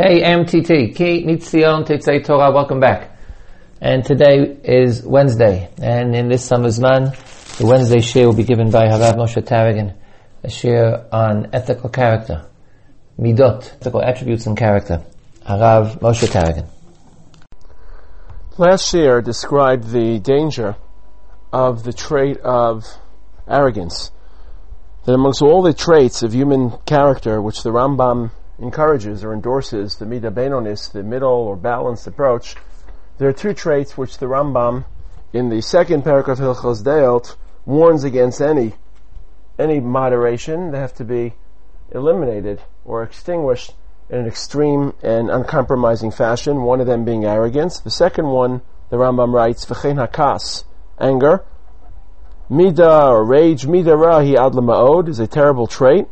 KMTT, Ki Mitzion Tetzei Torah, welcome back. And today is Wednesday, and in this summer's man, the Wednesday share will be given by Harav Moshe Taragin, a share on ethical character, midot, ethical attributes and character. Harav Moshe Taragin. Last year described the danger of the trait of arrogance. That amongst all the traits of human character which the Rambam encourages or endorses the Midah Benonis, the middle or balanced approach, there are two traits which the Rambam, in the second paragraph of Hilchos Deot, warns against any any moderation. They have to be eliminated or extinguished in an extreme and uncompromising fashion. One of them being arrogance. The second one, the Rambam writes, "V'chein hakas," anger. Mida or rage, mida rahi ad ma'od is a terrible trait.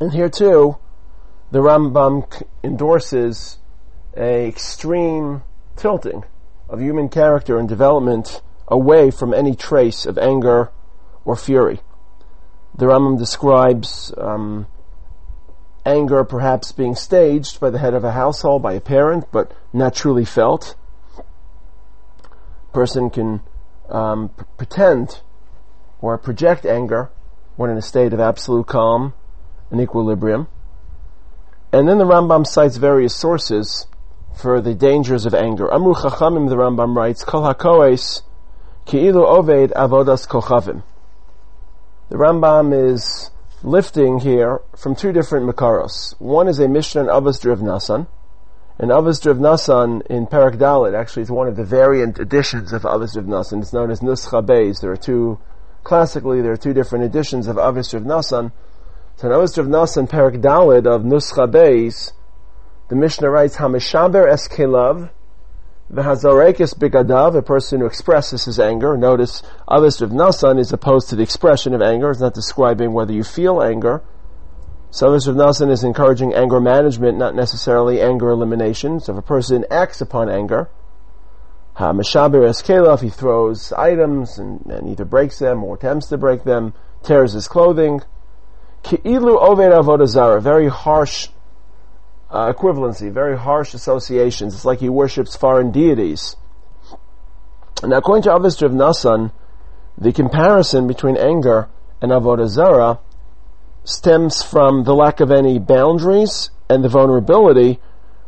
And here too, the Rambam endorses a extreme tilting of human character and development away from any trace of anger or fury. The Rambam describes um, anger perhaps being staged by the head of a household, by a parent, but not truly felt. Person can um, p- pretend or project anger when in a state of absolute calm and equilibrium. And then the Rambam cites various sources for the dangers of anger. Amru Chachamim, the Rambam writes, Kol HaKoes Ki'ilu Oved Avodas Kochavim. The Rambam is lifting here from two different Makaros. One is a Mishnah in Avos Driv Nasan, and Avos Driv Nasan in Parak Dalit actually is one of the variant editions of Avos Driv Nasan. It's known as Nuscha Beis. There are two, classically, there are two different editions of Avos Driv Nasan. Avos Driv Nasan, Parak Dalit of Nuscha Beis, the Mishnah writes, Hamishaber Eskelav, V'hazarekis bigadav, a person who expresses his anger. Notice, Avos Driv Nasan is opposed to the expression of anger. It's not describing whether you feel anger. So Avos Driv Nasan is encouraging anger management, not necessarily anger elimination. So if a person acts upon anger, Hamishaber Eskelav, he throws items and, and either breaks them or attempts to break them, tears his clothing. Ki'ilu oved avodah very harsh uh, equivalency, very harsh associations. It's like he worships foreign deities. Now, according to Avos Driv Nasan, the comparison between anger and avodah zarah stems from the lack of any boundaries and the vulnerability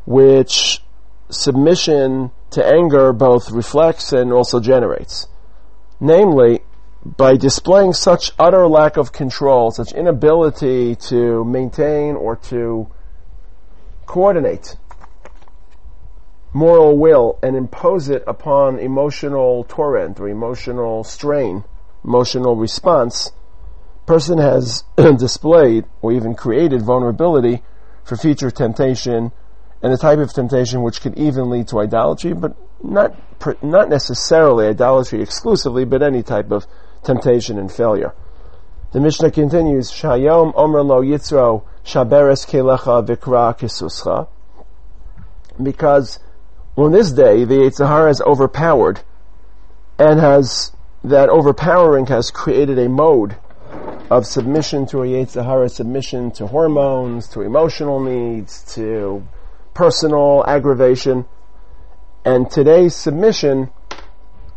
which submission to anger both reflects and also generates. Namely, by displaying such utter lack of control, such inability to maintain or to coordinate moral will and impose it upon emotional torrent or emotional strain, emotional response, person has displayed or even created vulnerability for future temptation and a type of temptation which could even lead to idolatry, but not not necessarily idolatry exclusively, but any type of temptation and failure. The Mishnah continues, Shayom Omer Lo Yitzro Shaberes Kelecha Vikra Kisuscha, because on this day the Yitzhahara is overpowered, and has that overpowering has created a mode of submission to a Yitzhahara, submission to hormones, to emotional needs, to personal aggravation, and today's submission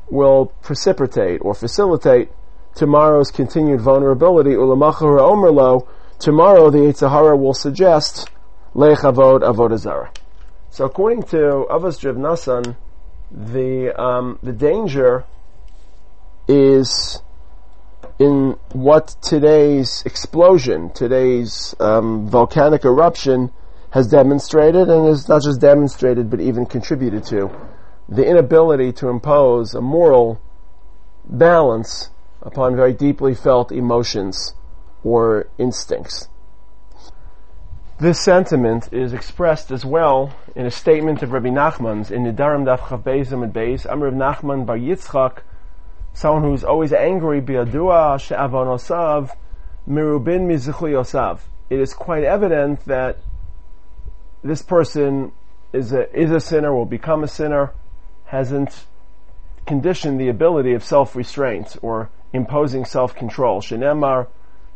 will precipitate or facilitate tomorrow's continued vulnerability. Ulamachar omerlo. Tomorrow the Yitzhahara will suggest lechavod avodazara. So according to Avos Nasan, the um, the danger is in what today's explosion, today's um, volcanic eruption has demonstrated, and is not just demonstrated, but even contributed to, the inability to impose a moral balance upon very deeply felt emotions or instincts. This sentiment is expressed as well in a statement of Rabbi Nachman's in Nidarim Daf Chav Beis and Beis. I'm Rabbi Nachman Bar Yitzchak, someone who's always angry, biadua she'avonosav, mirubin mizuchuyosav. It is quite evident that this person is a, is a sinner, will become a sinner, hasn't conditioned the ability of self-restraint or imposing self-control. Shenemar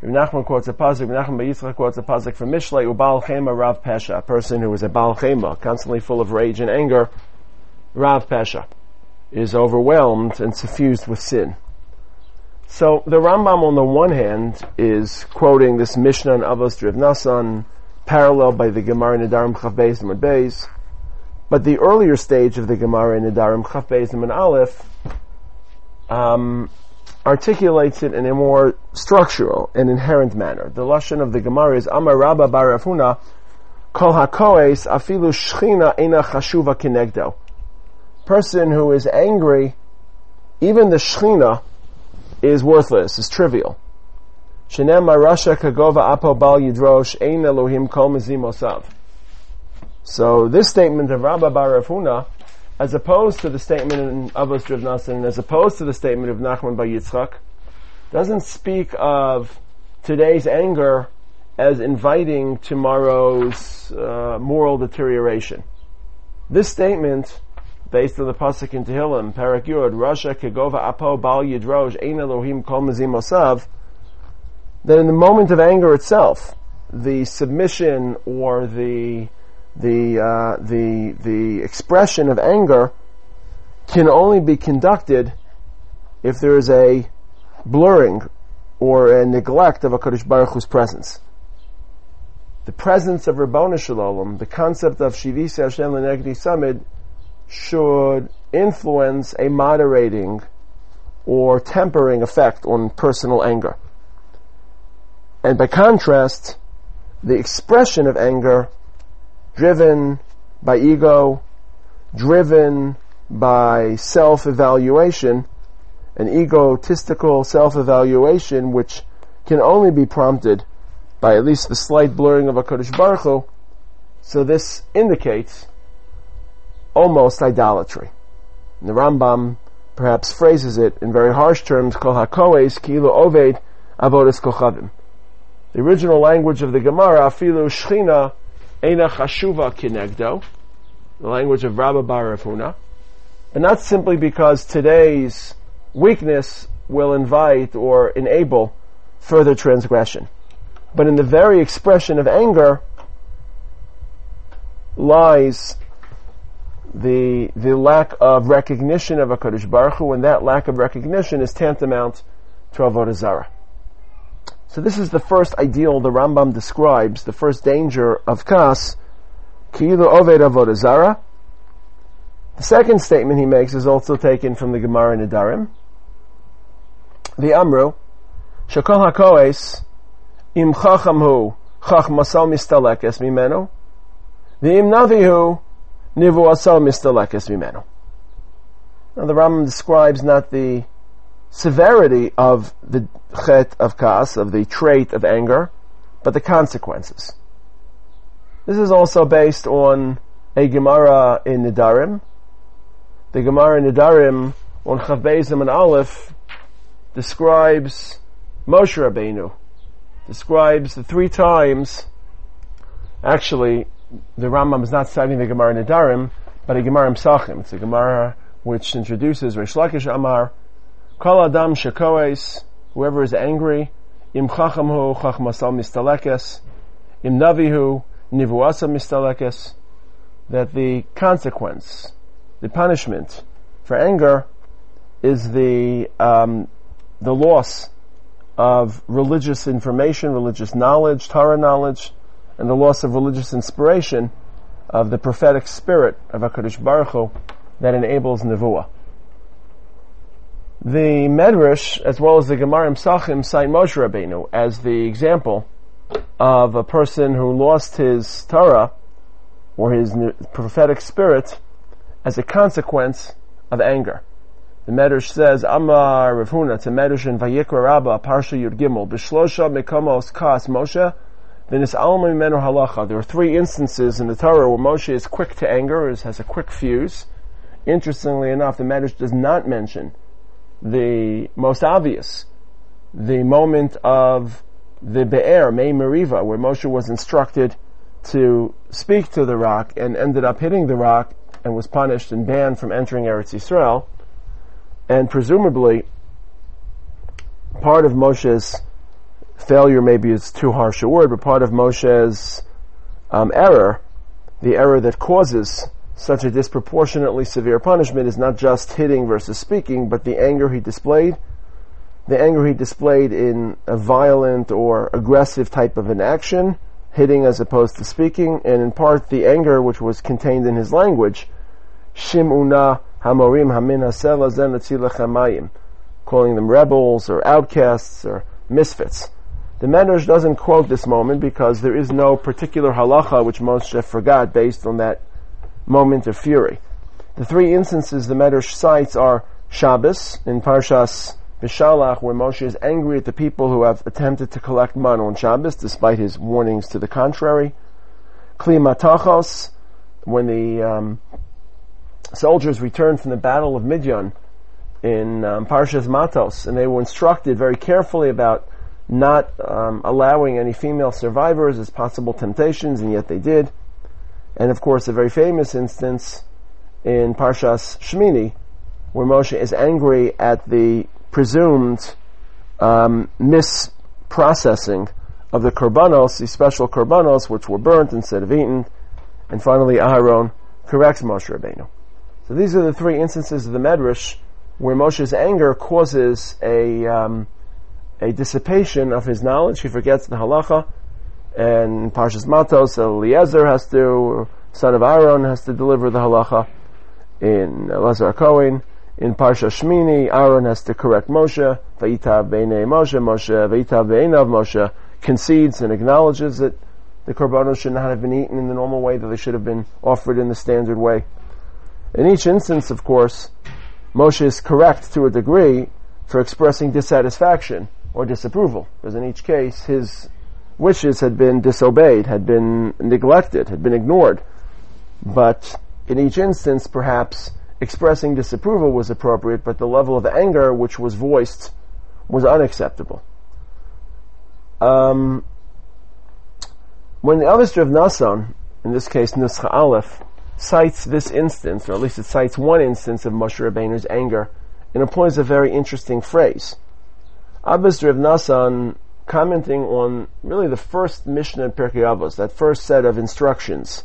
Rav Nachman quotes a pasuk. Rav Nachman Yitzchak quotes a pasuk from Mishlei Ubal Chema Rav Pesha, a person who is a Bal Chema, constantly full of rage and anger. Rav Pesha is overwhelmed and suffused with sin. So the Rambam on the one hand is quoting this Mishnah in Avos Driv Nasan, parallel by the Gemara in Nedarim Chav Beis and Beis, but the earlier stage of the Gemara in Nedarim Chav Beis and Aleph um, articulates it in a more structural and inherent manner. The lashon of the Gemara is Amar Rabba bar Rav Huna Kol HaKoes Afilu Shchina Ena Chashuva Kinegdo. Person who is angry, even the Shchina is worthless, is trivial. Shenem Marasha Kagova Apo Bal Yidrosh Ein Elohim Kol. So this statement of Rabba bar Rav Huna as opposed to the statement in Avos Nasan, as opposed to the statement of Nachman by Yitzchak, doesn't speak of today's anger as inviting tomorrow's uh, moral deterioration. This statement, based on the pasuk in Tehillim, Parak Yud, Rasha Kegova Apo Bal Yidrosh Ein Elohim Kol Mezim Osav, that in the moment of anger itself, the submission or the the uh, the the expression of anger can only be conducted if there is a blurring or a neglect of a Kaddish Baruch Hu's presence. The presence of Rabboni Shalom, the concept of Shivisi Hashem Lenegdi Samid, should influence a moderating or tempering effect on personal anger. And by contrast, the expression of anger driven by ego, driven by self-evaluation, an egotistical self-evaluation which can only be prompted by at least the slight blurring of a Kodesh Baruch Hu. So this indicates almost idolatry. And the Rambam perhaps phrases it in very harsh terms, kol hakoes kilo oved avodas kochavim. The original language of the Gemara, afilu shchina Eina Chashuva Kinegdo, the language of Rabbi Rabba bar Rav Huna, and not simply because today's weakness will invite or enable further transgression, but in the very expression of anger lies the the lack of recognition of a Kaddish Baruch Hu, and that lack of recognition is tantamount to Avodah Zarah. So this is the first ideal the Rambam describes, the first danger of kas, ki'ilu oved avodah zara. The second statement he makes is also taken from the Gemara Nedarim. The Amru, shakol hakoes, im chacham hu, chach masal mistalekes mimenu, v'im navihu, nivu asal mistalekes mimenu. Now the Rambam describes not the severity of the chet of kas, of the trait of anger, but the consequences. This is also based on a Gemara in Nidarim. The Gemara in Nidarim on Chavbezim and Aleph describes Moshe Rabbeinu, describes the three times, actually, the Rambam is not citing the Gemara in Nidarim, but a Gemara in Psachim. It's a Gemara which introduces Reish Lakish Amar, Kol adam shekoes, whoever is angry, im chachamhu chachmasal mistalekes, im navihu nivuasa mistalekes, that the consequence, the punishment for anger is the um, the loss of religious information, religious knowledge, Torah knowledge, and the loss of religious inspiration of the prophetic spirit of Hakadosh Baruch Hu that enables nevuah. The Medrash, as well as the Gemara Sachim, cite Moshe Rabbeinu as the example of a person who lost his Torah or his prophetic spirit as a consequence of anger. The Medrash says, Amar Rav Huna, it's a Medrash in Vayikra Rabbah, Parsha Yud Gimel, B'shlosha Mekamos Kas Moshe, it's Alma Mimenu Halacha. There are three instances in the Torah where Moshe is quick to anger, has a quick fuse. Interestingly enough, the Medrash does not mention the most obvious, the moment of the Be'er, May Meriva, where Moshe was instructed to speak to the rock and ended up hitting the rock and was punished and banned from entering Eretz Yisrael. And presumably, part of Moshe's failure maybe is too harsh a word, but part of Moshe's um, error, the error that causes such a disproportionately severe punishment is not just hitting versus speaking, but the anger he displayed. The anger he displayed in a violent or aggressive type of an action, hitting as opposed to speaking, and in part the anger which was contained in his language, Shimuna Hamorim Hamin calling them rebels or outcasts or misfits. The Medrash doesn't quote this moment because there is no particular halacha which Moshe forgot based on that moment of fury. The three instances the Medrash cites are Shabbos in Parshas Bishalach, where Moshe is angry at the people who have attempted to collect money on Shabbos, despite his warnings to the contrary. Kli Matachos, when the um, soldiers returned from the Battle of Midian in um, Parshas Matos, and they were instructed very carefully about not um, allowing any female survivors as possible temptations, and yet they did. And of course, a very famous instance in Parshas Shemini, where Moshe is angry at the presumed um, misprocessing of the korbanos, the special korbanos, which were burnt instead of eaten. And finally, Aharon corrects Moshe Rabbeinu. So these are the three instances of the Medrash where Moshe's anger causes a um, a dissipation of his knowledge. He forgets the halacha, and Parshas Matos, Eliezer has to, son of Aaron, has to deliver the halacha. In Lazar Cohen, in Parsha Shmini, Aaron has to correct Moshe. Vayitav Beinei Moshe, Moshe Vayitav Beinav Moshe concedes and acknowledges that the korbanos should not have been eaten in the normal way; that they should have been offered in the standard way. In each instance, of course, Moshe is correct to a degree for expressing dissatisfaction or disapproval, because in each case his wishes had been disobeyed, had been neglected, had been ignored. But in each instance, perhaps expressing disapproval was appropriate, but the level of anger which was voiced was unacceptable. Um, when the Avos of Nasan, in this case Nuscha Aleph, cites this instance, or at least it cites one instance of Moshe Rabbeinu's anger, it employs a very interesting phrase. Abbas Rav Nasan, commenting on really the first Mishnah in Pirkei Avos, that first set of instructions.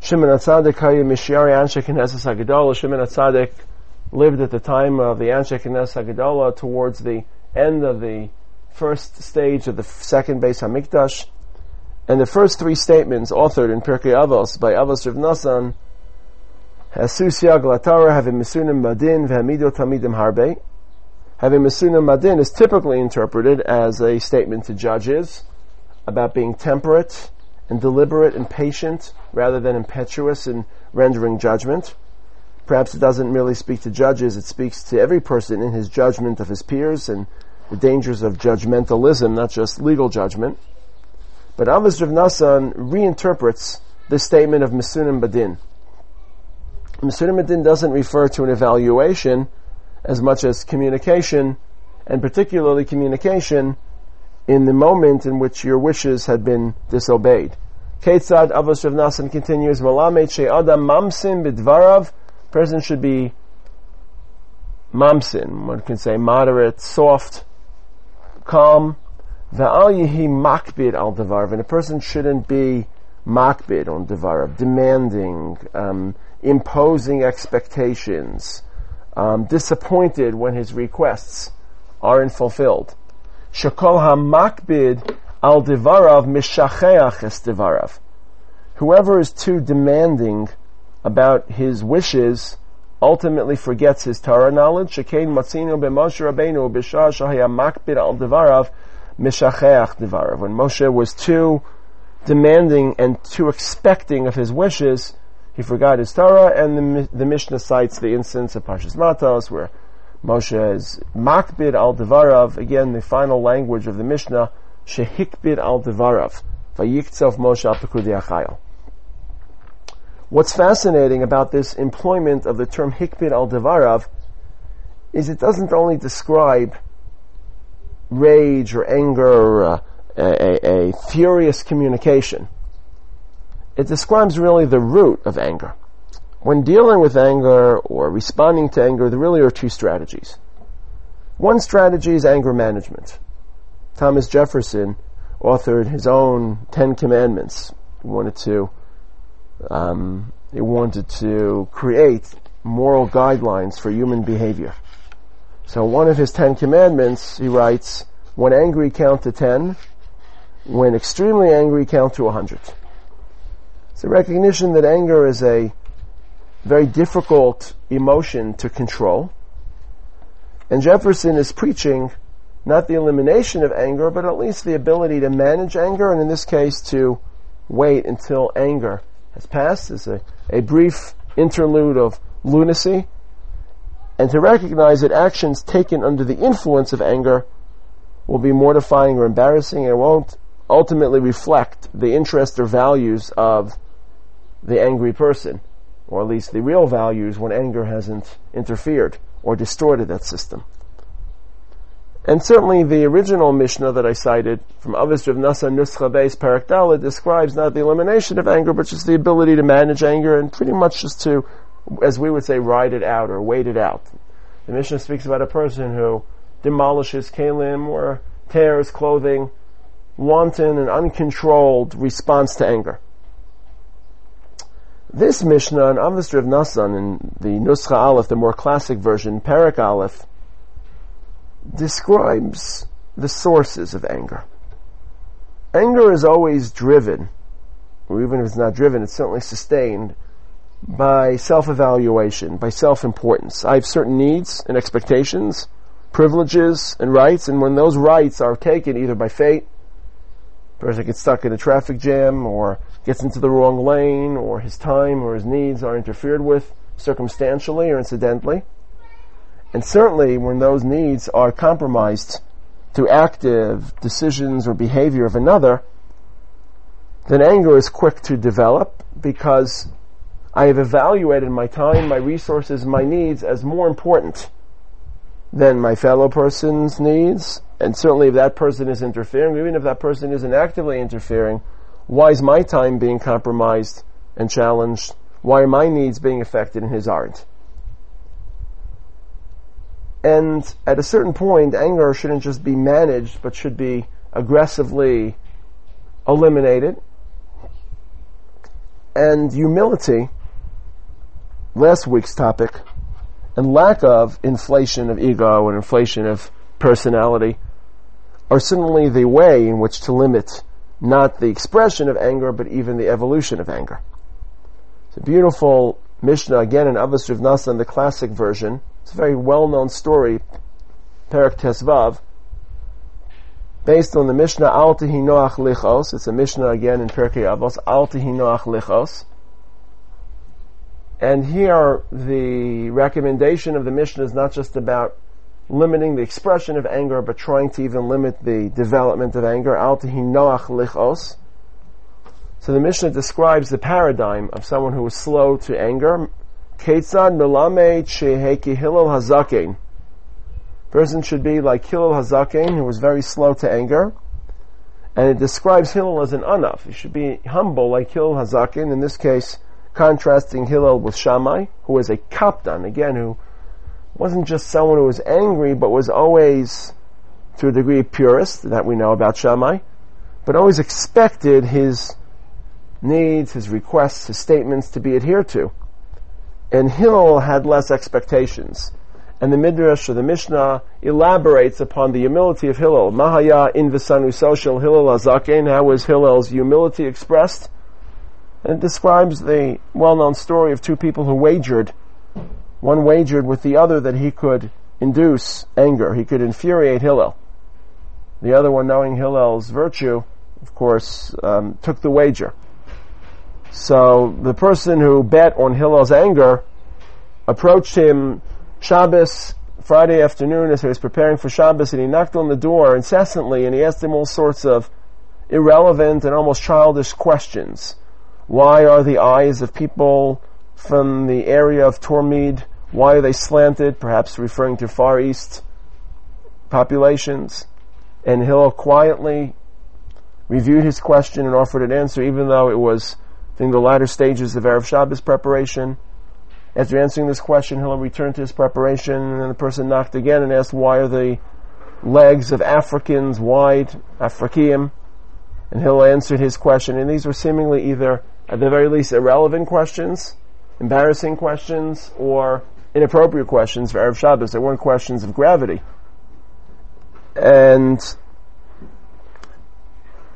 Shimon HaTzadik Hayim Mishiari Anshe Knesset HaGedolah. Shimon HaTzadik lived at the time of the Anshe Knesset HaGedolah towards the end of the first stage of the second Beis Hamikdash. And the first three statements authored in Pirkei Avos by Avos Rav Nasan Hasus Yag Latara having Misunim Madin V'Hamido Tamidim Harbe having Masuna Madin is typically interpreted as a statement to judges about being temperate and deliberate and patient rather than impetuous in rendering judgment. Perhaps it doesn't really speak to judges, it speaks to every person in his judgment of his peers and the dangers of judgmentalism, not just legal judgment. But Avos Rav reinterprets the statement of Masunim Badin. Masunim Badin doesn't refer to an evaluation, as much as communication, and particularly communication in the moment in which your wishes had been disobeyed. Ketzad Avos Rav Nasan continues, Malamed Adam Mamsin Bidvarav, person should be mamsin, one can say moderate, soft, calm. Va'al yihi makbid al devarav, and a person shouldn't be makbid on devarav, demanding, um, imposing expectations, um, disappointed when his requests aren't fulfilled. Shakol hamakbid al divarav mishacheach es divarav. Whoever is too demanding about his wishes ultimately forgets his Torah knowledge. Shekain matzino b'Moshe Rabbeinu b'shah shahaya makbid al divarav mishacheach divarav. When Moshe was too demanding and too expecting of his wishes, he forgot his Torah, and the, the Mishnah cites the instance of Parshas Matos, where Moshe is makbid al devarav, again the final language of the Mishnah, shehikbid al devarav, vayiktsof Moshe al. What's fascinating about this employment of the term hikbid al devarav is it doesn't only describe rage or anger or a, a, a furious communication it describes really the root of anger. When dealing with anger or responding to anger, there really are two strategies. One strategy is anger management. Thomas Jefferson authored his own Ten Commandments. He wanted to, um, he wanted to create moral guidelines for human behavior. So one of his Ten Commandments, he writes, when angry count to ten, when extremely angry count to a hundred. It's a recognition that anger is a very difficult emotion to control. And Jefferson is preaching not the elimination of anger, but at least the ability to manage anger, and in this case to wait until anger has passed. Is a, a brief interlude of lunacy, and to recognize that actions taken under the influence of anger will be mortifying or embarrassing and won't ultimately reflect the interest or values of the angry person, or at least the real values when anger hasn't interfered or distorted that system. And certainly the original Mishnah that I cited from Avis of Nasa Nuscha Beis Parak describes not the elimination of anger, but just the ability to manage anger and pretty much just to, as we would say, ride it out or wait it out. The Mishnah speaks about a person who demolishes kalim or tears clothing, wanton and uncontrolled response to anger. This Mishnah in Avis of Nasan in the Nuscha Aleph, the more classic version, Parak Aleph, describes the sources of anger. Anger is always driven, or even if it's not driven, it's certainly sustained by self-evaluation, by self-importance. I have certain needs and expectations, privileges and rights, and when those rights are taken either by fate, person gets stuck in a traffic jam, or gets into the wrong lane, or his time or his needs are interfered with circumstantially or incidentally, and certainly when those needs are compromised through active decisions or behavior of another, then anger is quick to develop because I have evaluated my time, my resources, my needs as more important than my fellow person's needs. And certainly if that person is interfering, even if that person isn't actively interfering, why is my time being compromised and challenged? Why are my needs being affected and his aren't? And at a certain point, anger shouldn't just be managed, but should be aggressively eliminated. And humility, last week's topic, and lack of inflation of ego and inflation of personality are certainly the way in which to limit not the expression of anger, but even the evolution of anger. It's a beautiful Mishnah, again in Avos Rav Nasan, the classic version, it's a very well-known story, Perak Tesvav, based on the Mishnah Al Noach Lichos. It's a Mishnah again in Perkei Avos, Al Noach Lichos. And here the recommendation of the Mishnah is not just about limiting the expression of anger, but trying to even limit the development of anger. Al Noach Lichos. So the Mishnah describes the paradigm of someone who is slow to anger, Ketzad melamed sheheki Hillel Hazaken. Person should be like Hillel Hazaken, who was very slow to anger. And it describes Hillel as an anaf. He should be humble like Hillel Hazaken. In this case, contrasting Hillel with Shammai, who was a kaptan, again, who wasn't just someone who was angry, but was always, to a degree, purist, that we know about Shammai, but always expected his needs, his requests, his statements to be adhered to and Hillel had less expectations. And the Midrash or the Mishnah elaborates upon the humility of Hillel. Mahaya in Visanu Social Hillel Azaken. How was Hillel's humility expressed? And it describes the well-known story of two people who wagered. One wagered with the other that he could induce anger. He could infuriate Hillel. The other one, knowing Hillel's virtue, of course, um, took the wager. So the person who bet on Hillel's anger approached him Shabbos, Friday afternoon as he was preparing for Shabbos and he knocked on the door incessantly and he asked him all sorts of irrelevant and almost childish questions. Why are the eyes of people from the area of Tormid, why are they slanted? Perhaps referring to Far East populations. And Hillel quietly reviewed his question and offered an answer even though it was in the latter stages of Erev Shabbos preparation. After answering this question, he'll to his preparation, and then the person knocked again and asked, why are the legs of Africans wide, Afrikium, and Hillel answered his question, and these were seemingly either, at the very least, irrelevant questions, embarrassing questions, or inappropriate questions for Erev Shabbos. They weren't questions of gravity. And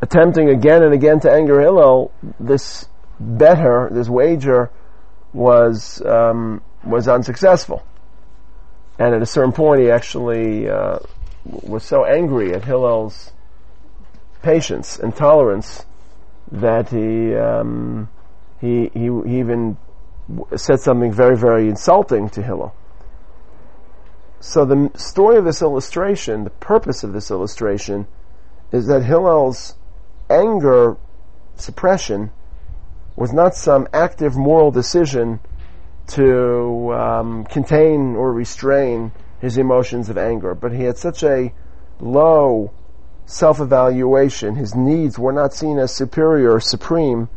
attempting again and again to anger Hillel, this better, this wager, was um, was unsuccessful. And at a certain point, he actually uh, was so angry at Hillel's patience and tolerance that he um, he, he he even said something very very insulting to Hillel. So the story of this illustration, the purpose of this illustration, is that Hillel's anger suppression was not some active moral decision to um, contain or restrain his emotions of anger, but he had such a low self-evaluation, his needs were not seen as superior or supreme,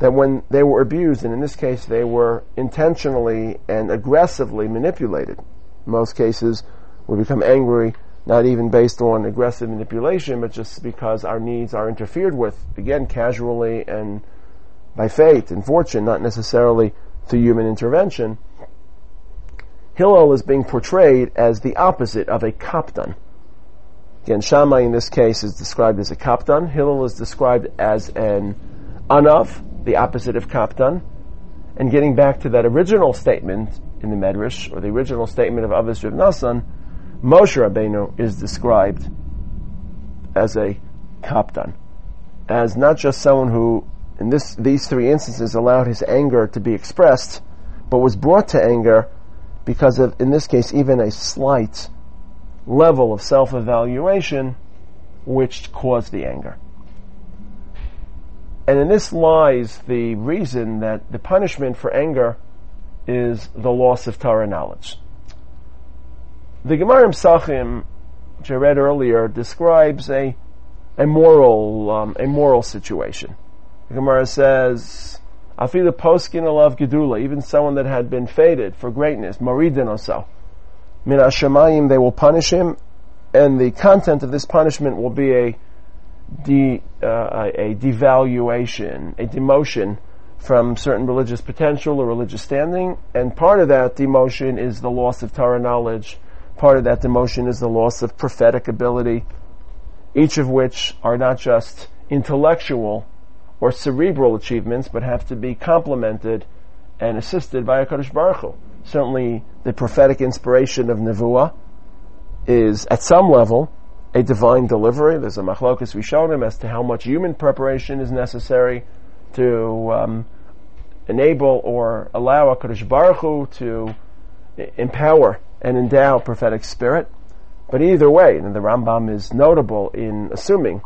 that when they were abused, and in this case they were intentionally and aggressively manipulated. In most cases, we become angry not even based on aggressive manipulation, but just because our needs are interfered with, again, casually and by fate and fortune, not necessarily through human intervention. Hillel is being portrayed as the opposite of a kaptan. Again, Shammai in this case is described as a kaptan. Hillel is described as an anav, the opposite of kaptan. And getting back to that original statement in the Medrash, or the original statement of Avos Rav Nassan, Moshe Rabbeinu is described as a kaptan, as not just someone who, in this, these three instances, allowed his anger to be expressed, but was brought to anger because of, in this case, even a slight level of self-evaluation which caused the anger. And in this lies the reason that the punishment for anger is the loss of Torah knowledge. The Gemara Psachim, which I read earlier, describes a a moral um, a moral situation. The Gemara says, "Afilu poskin alav gedula," even someone that had been fated for greatness, maridin oso min hashemayim, they will punish him, and the content of this punishment will be a de, uh, a devaluation, a demotion from certain religious potential or religious standing, and part of that demotion is the loss of Torah knowledge. Part of that demotion is the loss of prophetic ability, each of which are not just intellectual or cerebral achievements, but have to be complemented and assisted by a Baruch Hu certainly the prophetic inspiration of Nevuah is at some level a divine delivery. There's a machlokas rishonim as to how much human preparation is necessary to um, enable or allow a Kodesh Baruch Hu to empower and endow prophetic spirit. But either way, and the Rambam is notable in assuming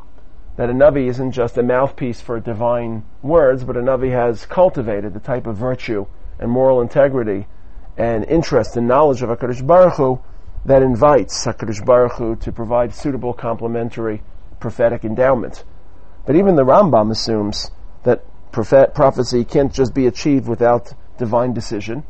that a Navi isn't just a mouthpiece for divine words, but a Navi has cultivated the type of virtue and moral integrity and interest and knowledge of HaKadosh Baruch Hu that invites HaKadosh Baruch Hu to provide suitable complementary prophetic endowment. But even the Rambam assumes that prophet, prophecy can't just be achieved without divine decision.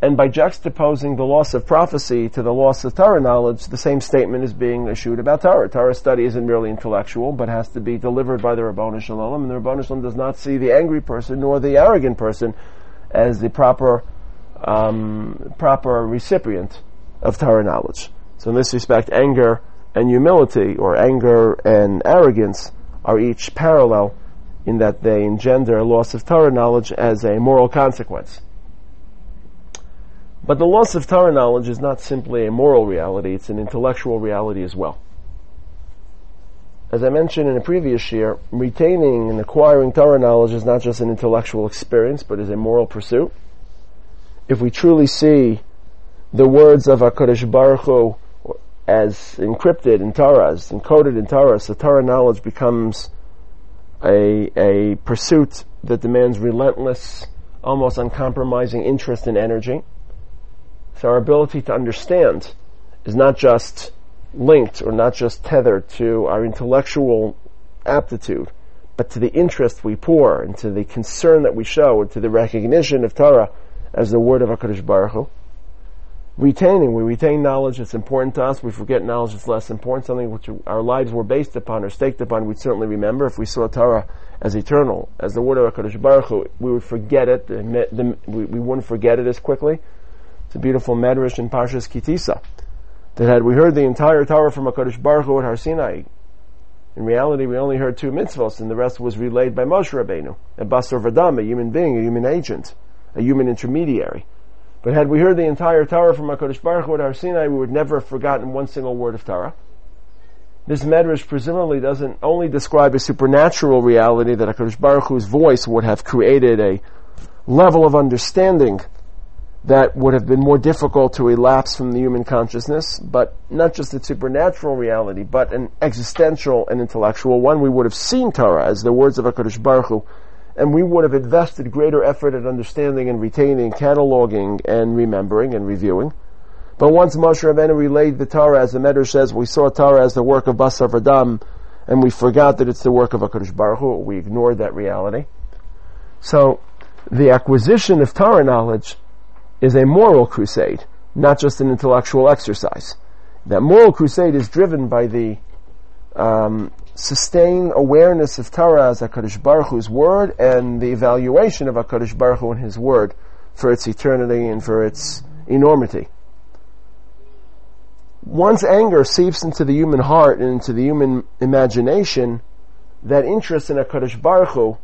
And by juxtaposing the loss of prophecy to the loss of Torah knowledge, the same statement is being issued about Torah. Torah study isn't merely intellectual, but has to be delivered by the Rabbanu Shalom, and the Rabbanu Shalom does not see the angry person nor the arrogant person as the proper um, proper recipient of Torah knowledge. So in this respect, anger and humility, or anger and arrogance, are each parallel in that they engender a loss of Torah knowledge as a moral consequence. But the loss of Torah knowledge is not simply a moral reality, it's an intellectual reality as well. As I mentioned in a previous year, retaining and acquiring Torah knowledge is not just an intellectual experience, but is a moral pursuit if we truly see the words of HaKadosh Baruch Hu as encrypted in Torah, as encoded in Torah, so Torah knowledge becomes a, a pursuit that demands relentless, almost uncompromising interest and energy. So our ability to understand is not just linked or not just tethered to our intellectual aptitude, but to the interest we pour and to the concern that we show and to the recognition of Torah as the word of HaKadosh Baruch Hu. Retaining. We retain knowledge that's important to us. We forget knowledge that's less important. Something which our lives were based upon or staked upon, we'd certainly remember. If we saw Torah as eternal, as the word of HaKadosh Baruch Hu, we would forget it. The, the, we, we, wouldn't forget it as quickly. It's a beautiful medrash in Parshas Kitisa. That had we heard the entire Torah from HaKadosh Baruch Hu at Har Sinai, in reality we only heard two mitzvahs and the rest was relayed by Moshe Rabbeinu, a Basar Vadam, a human being, a human agent, a human intermediary. But had we heard the entire Torah from HaKadosh Baruch Hu at Har Sinai, we would never have forgotten one single word of Torah. This medrash presumably doesn't only describe a supernatural reality that HaKadosh Baruch Hu's voice would have created a level of understanding that would have been more difficult to elapse from the human consciousness, but not just a supernatural reality, but an existential and intellectual one. We would have seen Torah as the words of HaKadosh Baruch Hu and we would have invested greater effort at understanding and retaining, cataloging and remembering and reviewing. But once Moshe Rabbeinu relayed the Torah, as the Medrash says, we saw Torah as the work of Basar Vadam, and we forgot that it's the work of HaKadosh Baruch Hu. We ignored that reality. So, the acquisition of Torah knowledge is a moral crusade, not just an intellectual exercise. That moral crusade is driven by the um, sustain awareness of Torah as HaKadosh Baruch Hu's word and the evaluation of HaKadosh Baruch Hu and His word for its eternity and for its enormity. Once anger seeps into the human heart and into the human imagination, that interest in HaKadosh Baruch Hu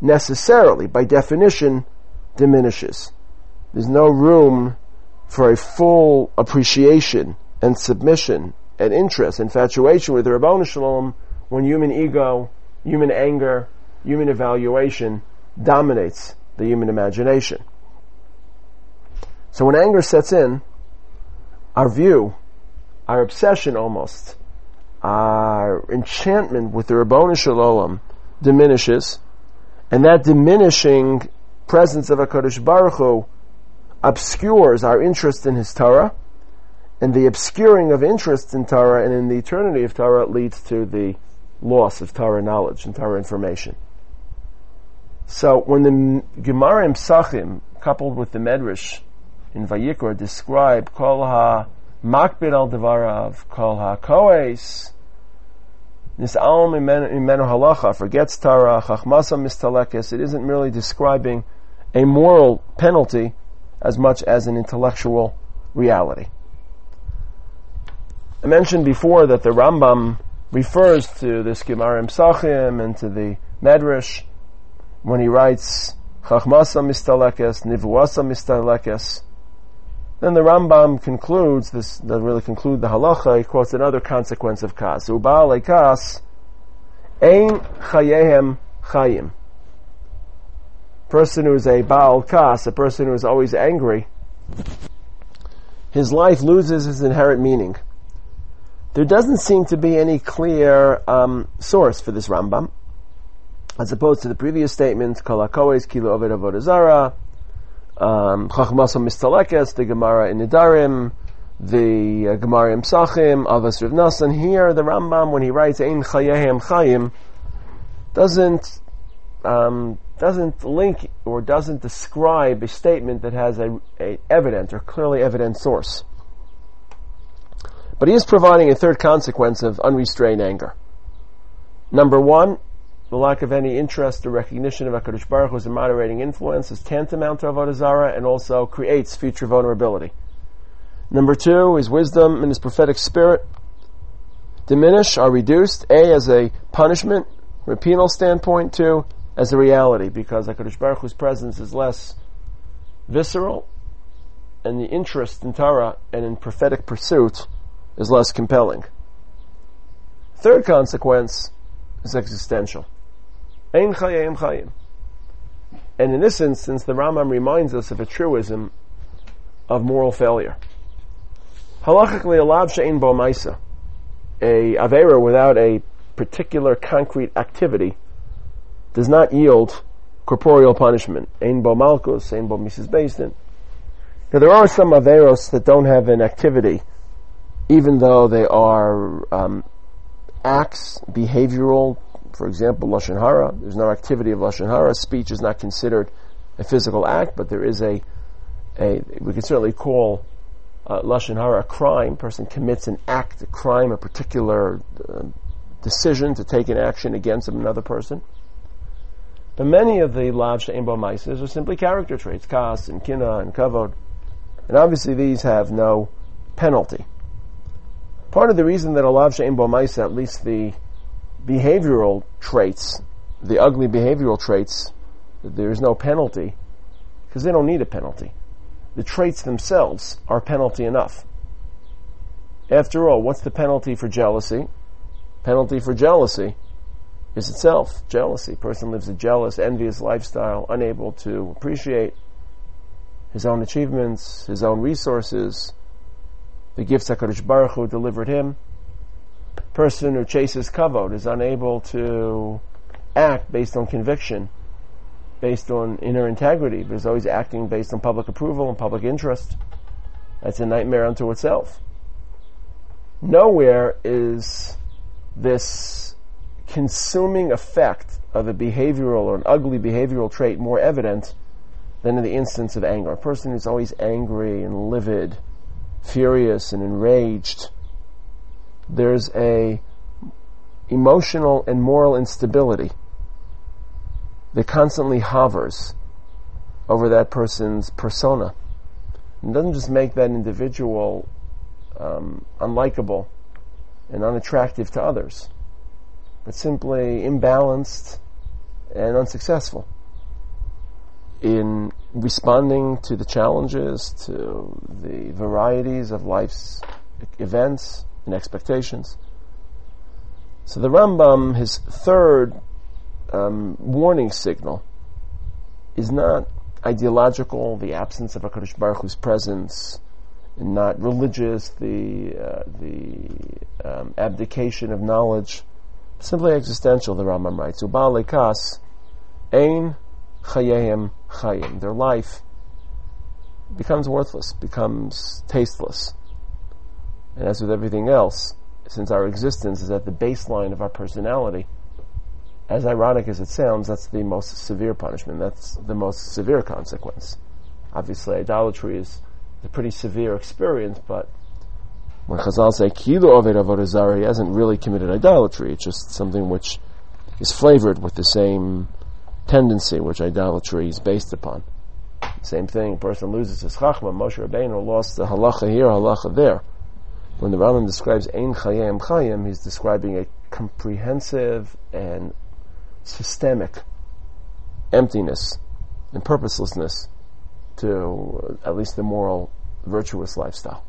necessarily, by definition, diminishes. There's no room for a full appreciation and submission and interest, infatuation with the Rabboni Shalom when human ego, human anger, human evaluation dominates the human imagination. So when anger sets in, our view, our obsession almost, our enchantment with the Rabboni Shalom diminishes, and that diminishing presence of HaKadosh Baruch Hu obscures our interest in His Torah, and the obscuring of interest in Torah and in the eternity of Torah leads to the loss of Torah knowledge and Torah information. So when the Gemara in Psachim, coupled with the Medrash in Vayikra, describe Kol Ha Makbid al Devarav, Kol Ha Koes, Nis'alm imenu halacha, forgets Torah, Chachmasa mistalekes, it isn't merely describing a moral penalty as much as an intellectual reality. I mentioned before that the Rambam refers to this Gemara Psachim and to the Medrash when he writes Chachmasa mistalekes, Nivuasa mistalekes. Then the Rambam concludes this doesn't really conclude the halacha. He quotes another consequence of kas. Ubal kas ein chayehem chayim. Person who is a baal kas, a person who is always angry, his life loses its inherent meaning there doesn't seem to be any clear um, source for this Rambam, as opposed to the previous statements, Kol HaKoes, Kilo Oved Avodah um, Chachmasa Mistalekes, the Gemara in Nidarim, the uh, Gemara in Psachim, Avas Rav Nasan. Here, the Rambam, when he writes Ein Chayehem Chayim, doesn't um, doesn't link or doesn't describe a statement that has a, a evident or clearly evident source. But he is providing a third consequence of unrestrained anger. Number one, the lack of any interest or recognition of HaKadosh Baruch as a moderating influence is tantamount to Avodah Zarah and also creates future vulnerability. Number two, his wisdom and his prophetic spirit diminish, are reduced, A, as a punishment, from a penal standpoint, two, as a reality, because HaKadosh Baruch Hu's presence is less visceral, and the interest in Torah and in prophetic pursuit is less compelling. Third consequence is existential. Ein chayim chayim. And in this instance, the Rambam reminds us of a truism of moral failure. Halachically, a lav she'ein bo maisa, a avera without a particular concrete activity, does not yield corporeal punishment. Ein bo malchus, ein bo mises. Now there are some averos that don't have an activity even though they are um, acts, behavioral, for example, lashon hara. There's no activity of lashon hara. Speech is not considered a physical act, but there is a, a we can certainly call uh, lashon hara, a crime. person commits an act, a crime, a particular uh, decision to take an action against another person. But many of the lav she'en bo are simply character traits, kas and kina and kavod, and obviously these have no penalty. Part of the reason that a lav she'en bo at least the behavioral traits, the ugly behavioral traits, there is no penalty, because they don't need a penalty. The traits themselves are penalty enough. After all, what's the penalty for jealousy? Penalty for jealousy is itself jealousy. person lives a jealous, envious lifestyle, unable to appreciate his own achievements, his own resources, the gifts HaKadosh Baruch Hu delivered him. Person who chases kavod is unable to act based on conviction, based on inner integrity, but is always acting based on public approval and public interest. That's a nightmare unto itself. Nowhere is this consuming effect of a behavioral or an ugly behavioral trait more evident than in the instance of anger. A person who's always angry and livid, furious and enraged, there's a emotional and moral instability that constantly hovers over that person's persona. It doesn't just make that individual um, unlikable and unattractive to others, but simply imbalanced and unsuccessful in responding to the challenges, to the varieties of life's events and expectations. So the Rambam, his third um, warning signal, is not ideological, the absence of HaKadosh Baruch Hu's presence, not religious, the uh, the um, abdication of knowledge, simply existential. The Rambam writes, "Ubal lekas, ein chayim chayim." Their life becomes worthless, becomes tasteless, and as with everything else, since our existence is at the baseline of our personality, as ironic as it sounds, that's the most severe punishment. That's the most severe consequence. Obviously, idolatry is a pretty severe experience, but when Chazal say Kilu Oved Avodah he hasn't really committed idolatry. It's just something which is flavored with the same tendency which idolatry is based upon. Same thing, a person loses his chachma, Moshe Rabbeinu lost the halacha here, halacha there. When the Rambam describes Ein Chayim Chayim, he's describing a comprehensive and systemic emptiness and purposelessness to uh, at least the moral, virtuous lifestyle.